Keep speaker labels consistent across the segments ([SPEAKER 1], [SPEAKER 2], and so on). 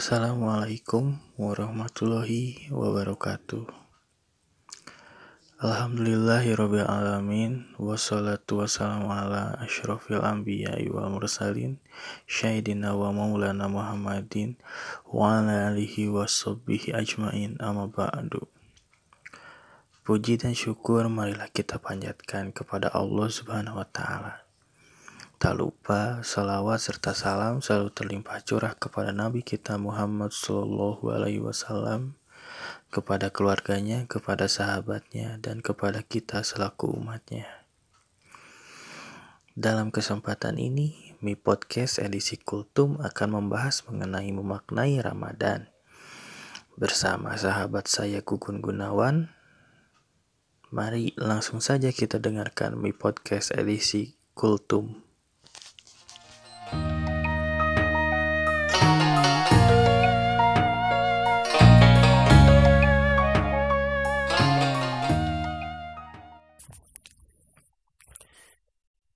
[SPEAKER 1] Assalamualaikum warahmatullahi wabarakatuh. Alhamdulillahirrabbilalamin Wassalatu wassalamu ala ashrafil anbiya wal mursalin Syahidina wa maulana Muhammadin Wa ala alihi wa ajmain. Amma ba'du. Puji dan syukur marilah kita panjatkan kepada Allah subhanahu wa ta'ala Tak lupa salawat serta salam selalu terlimpah curah kepada Nabi kita Muhammad Sallallahu Alaihi Wasallam, kepada keluarganya, kepada sahabatnya, dan kepada kita selaku umatnya. Dalam kesempatan ini, Mi Podcast edisi Kultum akan membahas mengenai memaknai Ramadan. Bersama sahabat saya Gugun Gunawan, mari langsung saja kita dengarkan Mi Podcast edisi Kultum.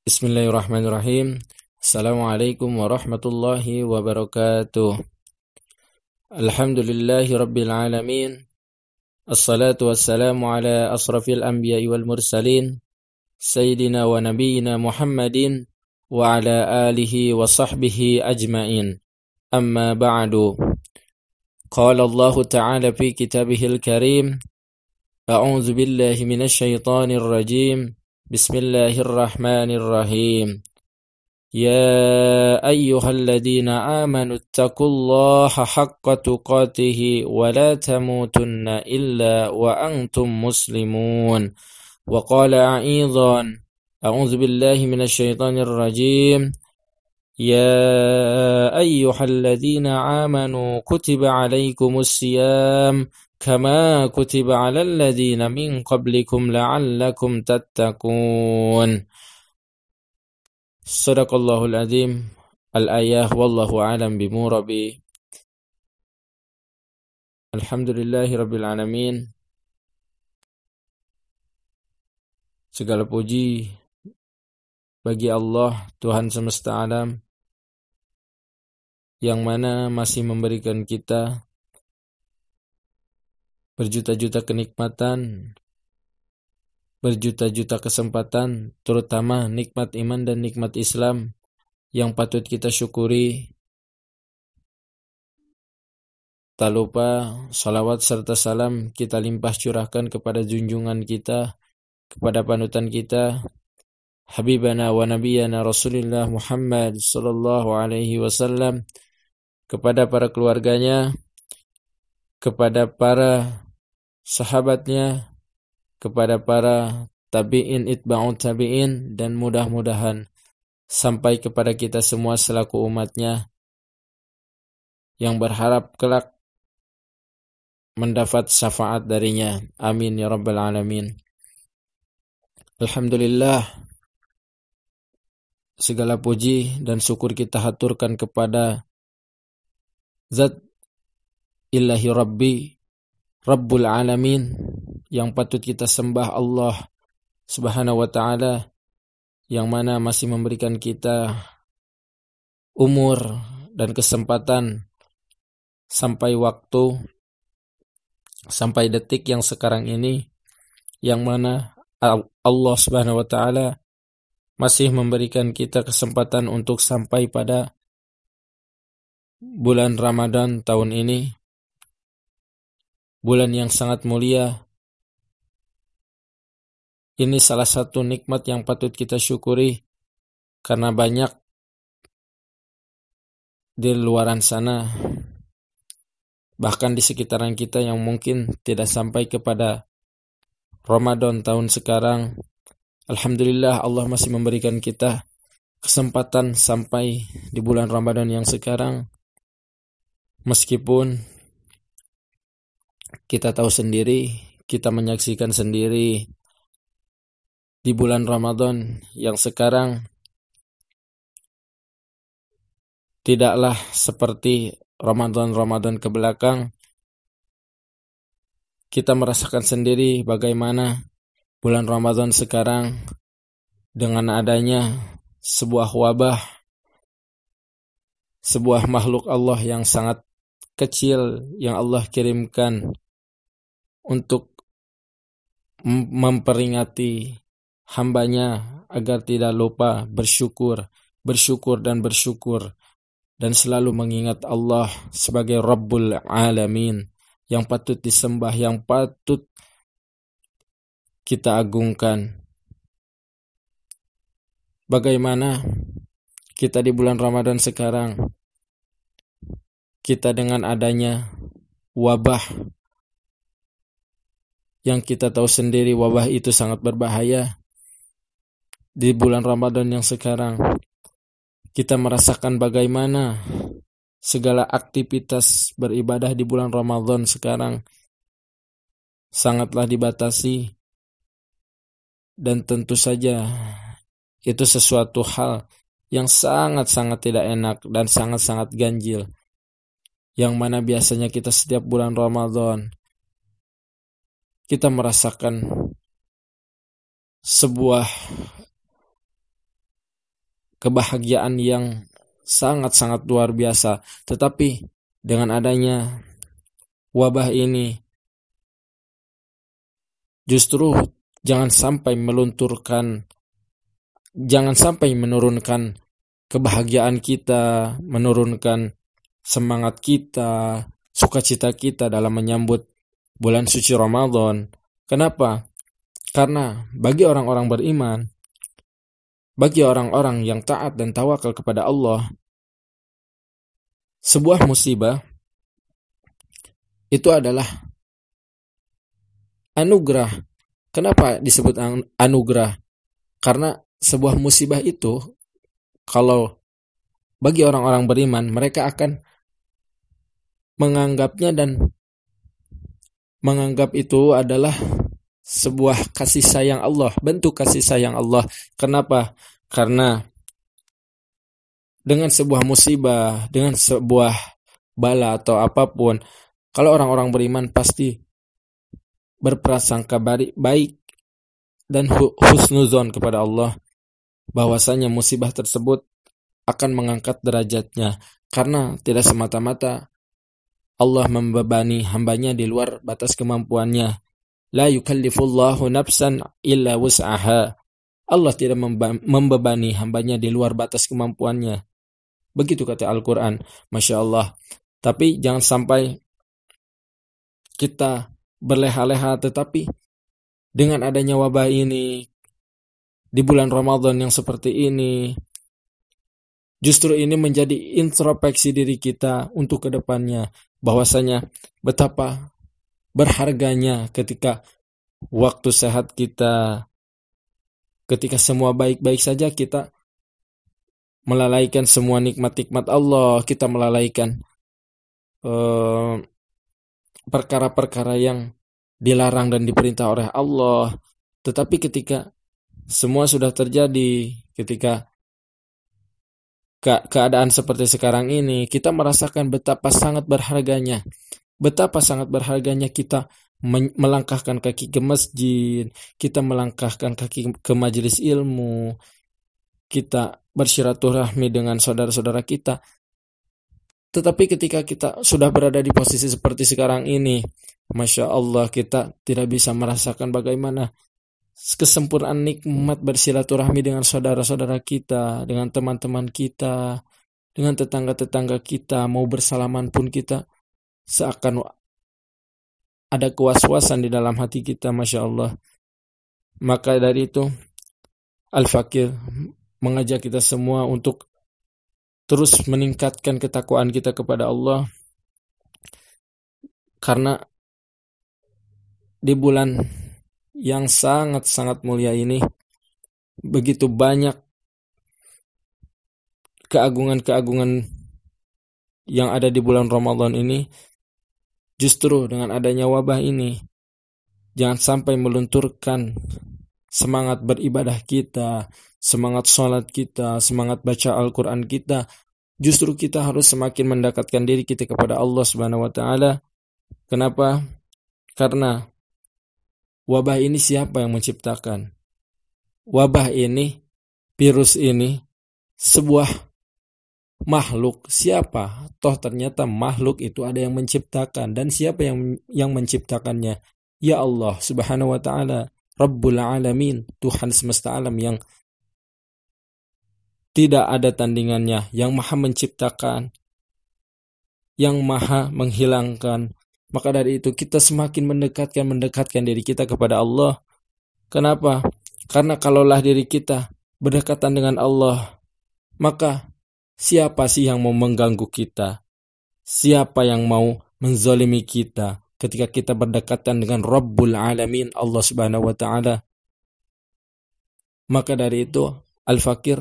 [SPEAKER 2] بسم الله الرحمن الرحيم السلام عليكم ورحمة الله وبركاته الحمد لله رب العالمين الصلاة والسلام على أصرف الأنبياء والمرسلين سيدنا ونبينا محمد وعلى آله وصحبه أجمعين أما بعد قال الله تعالى في كتابه الكريم أعوذ بالله من الشيطان الرجيم بسم الله الرحمن الرحيم. يا أيها الذين آمنوا اتقوا الله حق تقاته ولا تموتن إلا وأنتم مسلمون. وقال أيضا أعوذ بالله من الشيطان الرجيم. يا أيها الذين آمنوا كتب عليكم الصيام كما كتب على الذين من قبلكم لعلكم تتقون صدق الله العظيم الآية والله أعلم بموربي الحمد لله رب العالمين Segala puji bagi Allah Tuhan semesta alam yang mana masih memberikan kita berjuta-juta kenikmatan, berjuta-juta kesempatan, terutama nikmat iman dan nikmat Islam yang patut kita syukuri. Tak lupa salawat serta salam kita limpah curahkan kepada junjungan kita, kepada panutan kita, Habibana wa Nabiyana Rasulullah Muhammad Sallallahu Alaihi Wasallam, kepada para keluarganya, kepada para sahabatnya, kepada para tabi'in itba'ut tabi'in dan mudah-mudahan sampai kepada kita semua selaku umatnya yang berharap kelak mendapat syafaat darinya. Amin ya rabbal alamin. Alhamdulillah segala puji dan syukur kita haturkan kepada Zat Ilahi Rabbi Rabbul Alamin yang patut kita sembah Allah Subhanahu wa taala yang mana masih memberikan kita umur dan kesempatan sampai waktu sampai detik yang sekarang ini yang mana Allah Subhanahu wa taala masih memberikan kita kesempatan untuk sampai pada bulan Ramadan tahun ini bulan yang sangat mulia. Ini salah satu nikmat yang patut kita syukuri karena banyak di luaran sana bahkan di sekitaran kita yang mungkin tidak sampai kepada Ramadan tahun sekarang. Alhamdulillah Allah masih memberikan kita kesempatan sampai di bulan Ramadan yang sekarang. Meskipun kita tahu sendiri, kita menyaksikan sendiri di bulan Ramadan yang sekarang tidaklah seperti Ramadan-Ramadan ke belakang. Kita merasakan sendiri bagaimana bulan Ramadan sekarang dengan adanya sebuah wabah, sebuah makhluk Allah yang sangat kecil yang Allah kirimkan untuk memperingati hambanya agar tidak lupa bersyukur, bersyukur dan bersyukur dan selalu mengingat Allah sebagai Rabbul Alamin yang patut disembah, yang patut kita agungkan. Bagaimana kita di bulan Ramadan sekarang, kita dengan adanya wabah yang kita tahu sendiri wabah itu sangat berbahaya. Di bulan Ramadan yang sekarang, kita merasakan bagaimana segala aktivitas beribadah di bulan Ramadan sekarang sangatlah dibatasi dan tentu saja itu sesuatu hal yang sangat-sangat tidak enak dan sangat-sangat ganjil yang mana biasanya kita setiap bulan Ramadan kita merasakan sebuah kebahagiaan yang sangat-sangat luar biasa. Tetapi dengan adanya wabah ini justru jangan sampai melunturkan jangan sampai menurunkan kebahagiaan kita, menurunkan semangat kita, sukacita kita dalam menyambut bulan suci Ramadan. Kenapa? Karena bagi orang-orang beriman, bagi orang-orang yang taat dan tawakal kepada Allah, sebuah musibah itu adalah anugerah. Kenapa disebut anugerah? Karena sebuah musibah itu kalau bagi orang-orang beriman mereka akan menganggapnya dan menganggap itu adalah sebuah kasih sayang Allah, bentuk kasih sayang Allah. Kenapa? Karena dengan sebuah musibah, dengan sebuah bala atau apa pun, kalau orang-orang beriman pasti berprasangka baik dan husnuzon kepada Allah bahwasanya musibah tersebut akan mengangkat derajatnya karena tidak semata-mata Allah membebani hambanya di luar batas kemampuannya. La yukallifullahu nafsan illa wus'aha. Allah tidak membebani hambanya di luar batas kemampuannya. Begitu kata Al-Quran. Masya Allah. Tapi jangan sampai kita berleha-leha tetapi dengan adanya wabah ini di bulan Ramadan yang seperti ini justru ini menjadi introspeksi diri kita untuk ke depannya bahwasanya betapa berharganya ketika waktu sehat kita, ketika semua baik-baik saja kita melalaikan semua nikmat-nikmat Allah, kita melalaikan eh, perkara-perkara yang dilarang dan diperintah oleh Allah. Tetapi ketika semua sudah terjadi, ketika ke keadaan seperti sekarang ini, kita merasakan betapa sangat berharganya, betapa sangat berharganya kita melangkahkan kaki ke masjid, kita melangkahkan kaki ke majelis ilmu, kita bersiraturahmi dengan saudara-saudara kita. Tetapi ketika kita sudah berada di posisi seperti sekarang ini, Masya Allah kita tidak bisa merasakan bagaimana kesempurnaan nikmat bersilaturahmi dengan saudara-saudara kita, dengan teman-teman kita, dengan tetangga-tetangga kita, mau bersalaman pun kita seakan ada kewas-wasan di dalam hati kita, Masya Allah. Maka dari itu, Al-Fakir mengajak kita semua untuk terus meningkatkan ketakwaan kita kepada Allah. Karena di bulan yang sangat-sangat mulia ini begitu banyak keagungan-keagungan yang ada di bulan Ramadan ini justru dengan adanya wabah ini jangan sampai melunturkan semangat beribadah kita, semangat sholat kita, semangat baca Al-Quran kita. Justru kita harus semakin mendekatkan diri kita kepada Allah Subhanahu wa taala. Kenapa? Karena Wabah ini siapa yang menciptakan? Wabah ini, virus ini, sebuah makhluk siapa? Toh ternyata makhluk itu ada yang menciptakan dan siapa yang yang menciptakannya? Ya Allah Subhanahu wa taala, Rabbul Alamin, Tuhan semesta alam yang tidak ada tandingannya, yang Maha menciptakan, yang Maha menghilangkan. Maka dari itu kita semakin mendekatkan mendekatkan diri kita kepada Allah. Kenapa? Karena kalaulah diri kita berdekatan dengan Allah, maka siapa sih yang mau mengganggu kita? Siapa yang mau menzalimi kita ketika kita berdekatan dengan Rabbul Alamin Allah Subhanahu wa taala? Maka dari itu Al-Fakir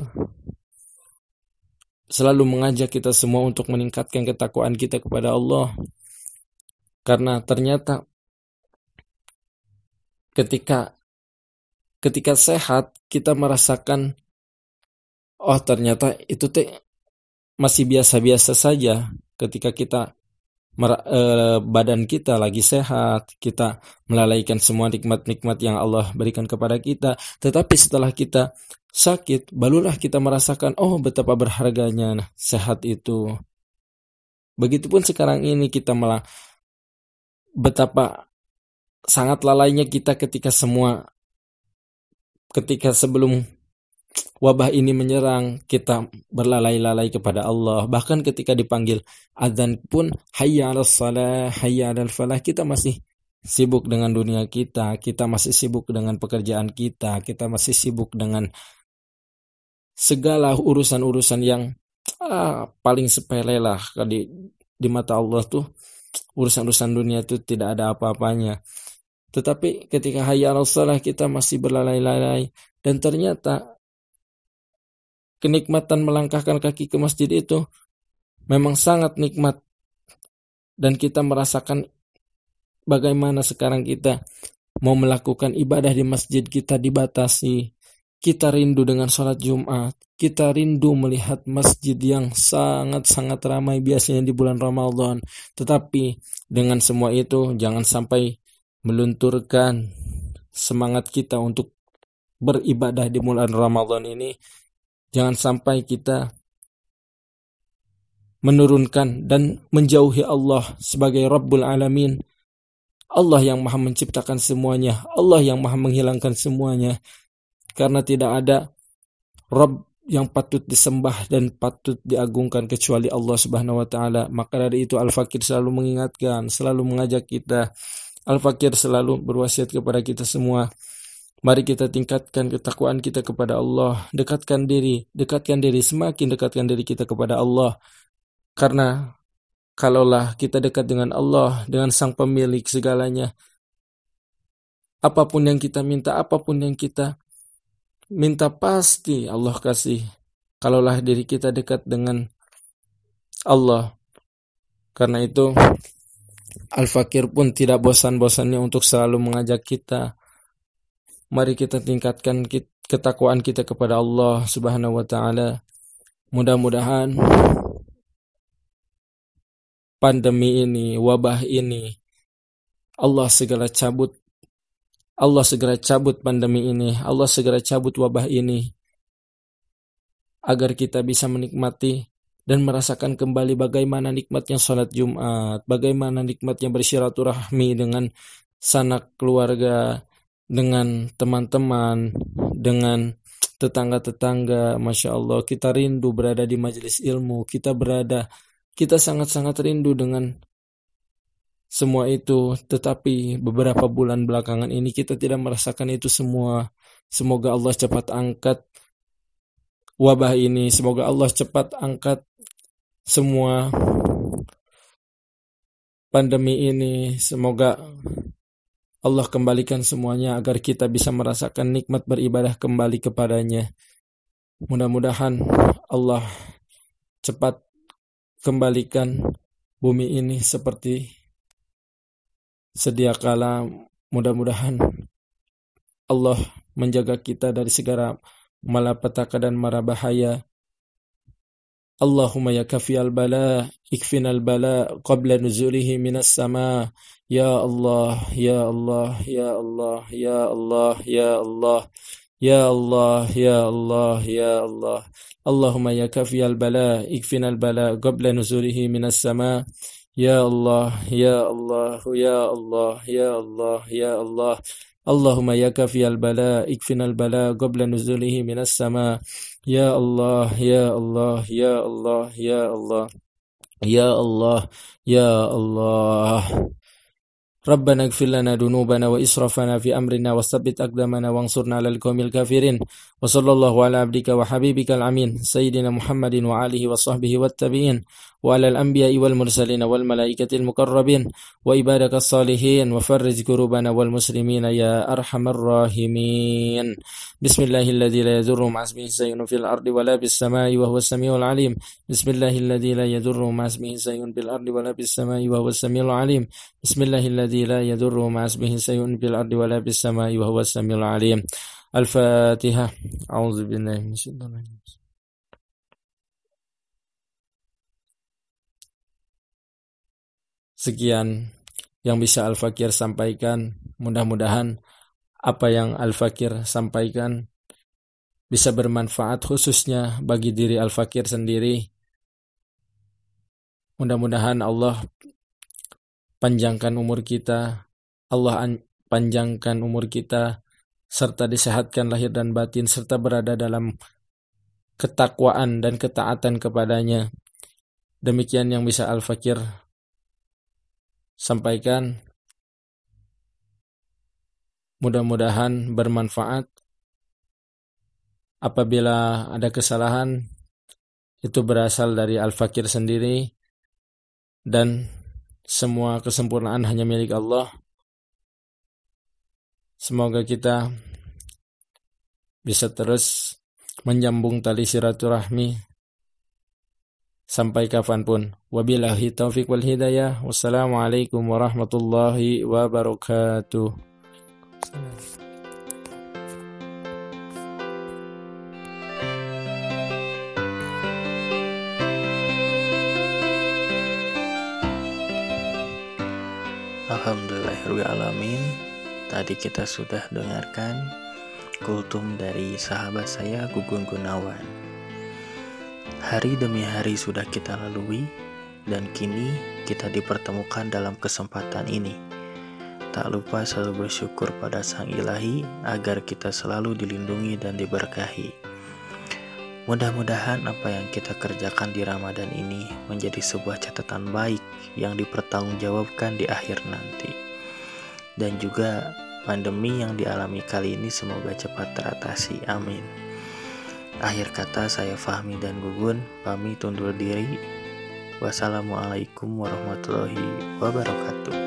[SPEAKER 2] selalu mengajak kita semua untuk meningkatkan ketakwaan kita kepada Allah. Karena ternyata ketika ketika sehat kita merasakan oh ternyata itu teh masih biasa-biasa saja ketika kita eh, badan kita lagi sehat, kita melalaikan semua nikmat-nikmat yang Allah berikan kepada kita. Tetapi setelah kita sakit, barulah kita merasakan, oh betapa berharganya sehat itu. Begitupun sekarang ini kita malah betapa sangat lalainya kita ketika semua ketika sebelum wabah ini menyerang kita berlalai-lalai kepada Allah. Bahkan ketika dipanggil azan pun hayya 'alas salah hayya 'alal falah kita masih sibuk dengan dunia kita kita masih sibuk dengan pekerjaan kita kita masih sibuk dengan segala urusan-urusan yang ah, paling sepele lah di di mata Allah tuh urusan-urusan dunia itu tidak ada apa-apanya. Tetapi ketika hayya salah kita masih berlalai-lalai. Dan ternyata kenikmatan melangkahkan kaki ke masjid itu memang sangat nikmat. Dan kita merasakan bagaimana sekarang kita mau melakukan ibadah di masjid kita dibatasi kita rindu dengan sholat Jumat. Kita rindu melihat masjid yang sangat-sangat ramai biasanya di bulan Ramadan. Tetapi dengan semua itu jangan sampai melunturkan semangat kita untuk beribadah di bulan Ramadan ini. Jangan sampai kita menurunkan dan menjauhi Allah sebagai Rabbul Alamin. Allah yang maha menciptakan semuanya. Allah yang maha menghilangkan semuanya karena tidak ada Rob yang patut disembah dan patut diagungkan kecuali Allah Subhanahu wa taala. Maka dari itu Al-Fakir selalu mengingatkan, selalu mengajak kita. Al-Fakir selalu berwasiat kepada kita semua. Mari kita tingkatkan ketakwaan kita kepada Allah, dekatkan diri, dekatkan diri, semakin dekatkan diri kita kepada Allah. Karena kalaulah kita dekat dengan Allah, dengan Sang Pemilik segalanya, apa pun yang kita minta, apa pun yang kita minta pasti Allah kasih. Kalaulah diri kita dekat dengan Allah. Karena itu Al-Fakir pun tidak bosan-bosannya untuk selalu mengajak kita. Mari kita tingkatkan ketakwaan kita kepada Allah Subhanahu wa taala. Mudah-mudahan pandemi ini, wabah ini Allah segala cabut Allah segera cabut pandemi ini, Allah segera cabut wabah ini, agar kita bisa menikmati dan merasakan kembali bagaimana nikmatnya sholat Jumat, bagaimana nikmatnya bersilaturahmi dengan sanak keluarga, dengan teman-teman, dengan tetangga-tetangga, masya Allah, kita rindu berada di majelis ilmu, kita berada, kita sangat-sangat rindu dengan semua itu, tetapi beberapa bulan belakangan ini kita tidak merasakan itu semua. Semoga Allah cepat angkat wabah ini, semoga Allah cepat angkat semua pandemi ini, semoga Allah kembalikan semuanya agar kita bisa merasakan nikmat beribadah kembali kepadanya. Mudah-mudahan Allah cepat kembalikan bumi ini seperti sedia kala mudah-mudahan Allah menjaga kita dari segala malapetaka dan mara bahaya. Allahumma ya kafi al bala, ikfin al bala, qabla nuzulihi minas sama. Ya Allah, ya Allah, ya Allah, ya Allah, ya Allah. Ya Allah, ya Allah, ya Allah. Allahumma ya kafi al bala, ikfin al bala, qabla nuzulihi minas sama. يا الله يا الله يا الله يا الله يا الله. اللهم يا كافي البلاء اكفنا البلاء قبل نزوله من السماء. يا الله يا الله يا الله يا الله. يا الله يا الله. ربنا اغفر لنا ذنوبنا وإسرافنا في أمرنا وثبت أقدامنا وانصرنا على القوم الكافرين وصلى الله على عبدك وحبيبك الأمين سيدنا محمد وعليه وصحبه والتابعين وعلى الأنبياء والمرسلين والملائكة المقربين وعبادك الصالحين وفرج كروبنا والمسلمين يا أرحم الراحمين. بسم الله الذي لا يضر مع اسمه شيء في الأرض ولا في السماء وهو السميع العليم. بسم الله الذي لا يضر مع اسمه شيء في الأرض ولا في السماء وهو السميع العليم. بسم الله الذي لا يضر مع اسمه شيء في الأرض ولا في السماء وهو السميع العليم الفاتحة أعوذ بالله من الشيطان الرجيم Sekian yang bisa Al-Fakir sampaikan. Mudah-mudahan apa yang Al-Fakir sampaikan bisa bermanfaat khususnya bagi diri Al-Fakir sendiri. Mudah-mudahan Allah panjangkan umur kita, Allah panjangkan umur kita, serta disehatkan lahir dan batin, serta berada dalam ketakwaan dan ketaatan kepadanya. Demikian yang bisa Al-Fakir sampaikan. Mudah-mudahan bermanfaat. Apabila ada kesalahan, itu berasal dari Al-Fakir sendiri, dan semua kesempurnaan hanya milik Allah. Semoga kita bisa terus menyambung tali silaturahmi sampai kapan pun. Wabillahi taufik wal hidayah. Wassalamualaikum warahmatullahi wabarakatuh.
[SPEAKER 1] Alhamdulillahirrahmanirrahim Tadi kita sudah dengarkan kultum dari sahabat saya Gugun Gunawan Hari demi hari sudah kita lalui, dan kini kita dipertemukan dalam kesempatan ini. Tak lupa selalu bersyukur pada Sang Ilahi agar kita selalu dilindungi dan diberkahi. Mudah-mudahan apa yang kita kerjakan di Ramadan ini menjadi sebuah catatan baik yang dipertanggungjawabkan di akhir nanti. Dan juga pandemi yang dialami kali ini semoga cepat teratasi. Amin. Akhir kata saya Fahmi dan Gugun pamit undur diri. Wassalamualaikum warahmatullahi wabarakatuh.